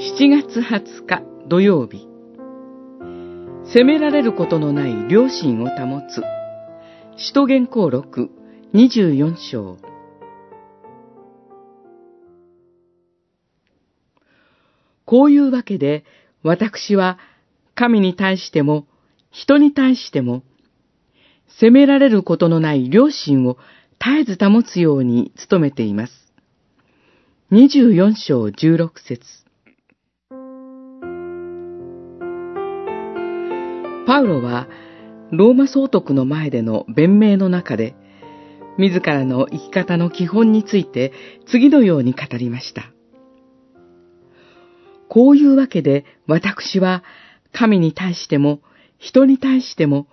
7月20日土曜日。責められることのない良心を保つ。使徒言行録24章。こういうわけで私は神に対しても人に対しても責められることのない良心を絶えず保つように努めています。24章16節。パウロはローマ総督の前での弁明の中で自らの生き方の基本について次のように語りました。こういうわけで私は神に対しても人に対しても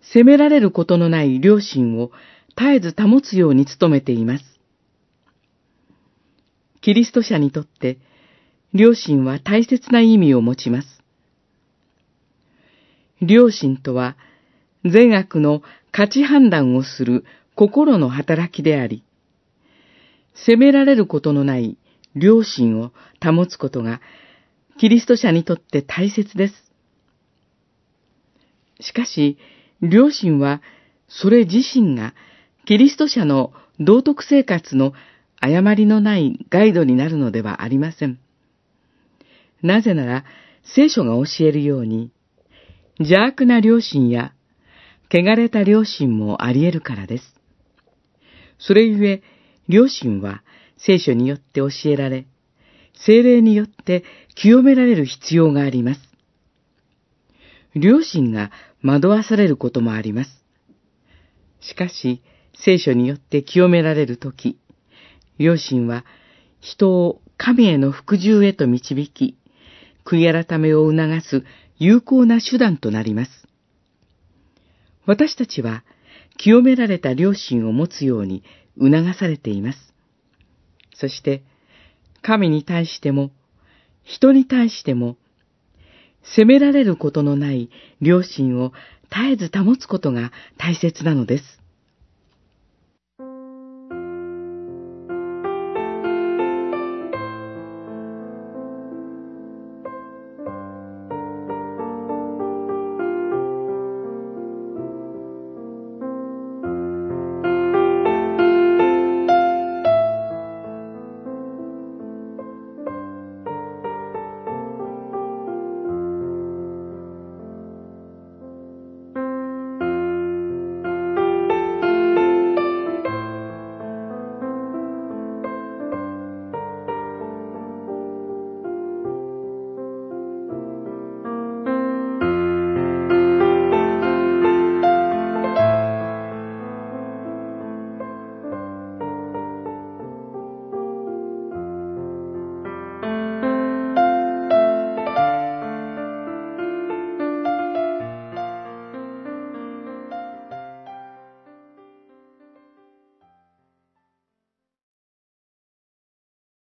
責められることのない良心を絶えず保つように努めています。キリスト者にとって、良心は大切な意味を持ちます。良心とは、善悪の価値判断をする心の働きであり、責められることのない良心を保つことが、キリスト者にとって大切です。しかし、良心は、それ自身が、キリスト者の道徳生活の誤りのないガイドになるのではありません。なぜなら、聖書が教えるように、邪悪な良心や、汚れた良心もあり得るからです。それゆえ、良心は聖書によって教えられ、精霊によって清められる必要があります。良心が惑わされることもあります。しかし、聖書によって清められるとき、良心は人を神への服従へと導き、悔い改めを促す有効な手段となります。私たちは清められた良心を持つように促されています。そして、神に対しても、人に対しても、責められることのない良心を絶えず保つことが大切なのです。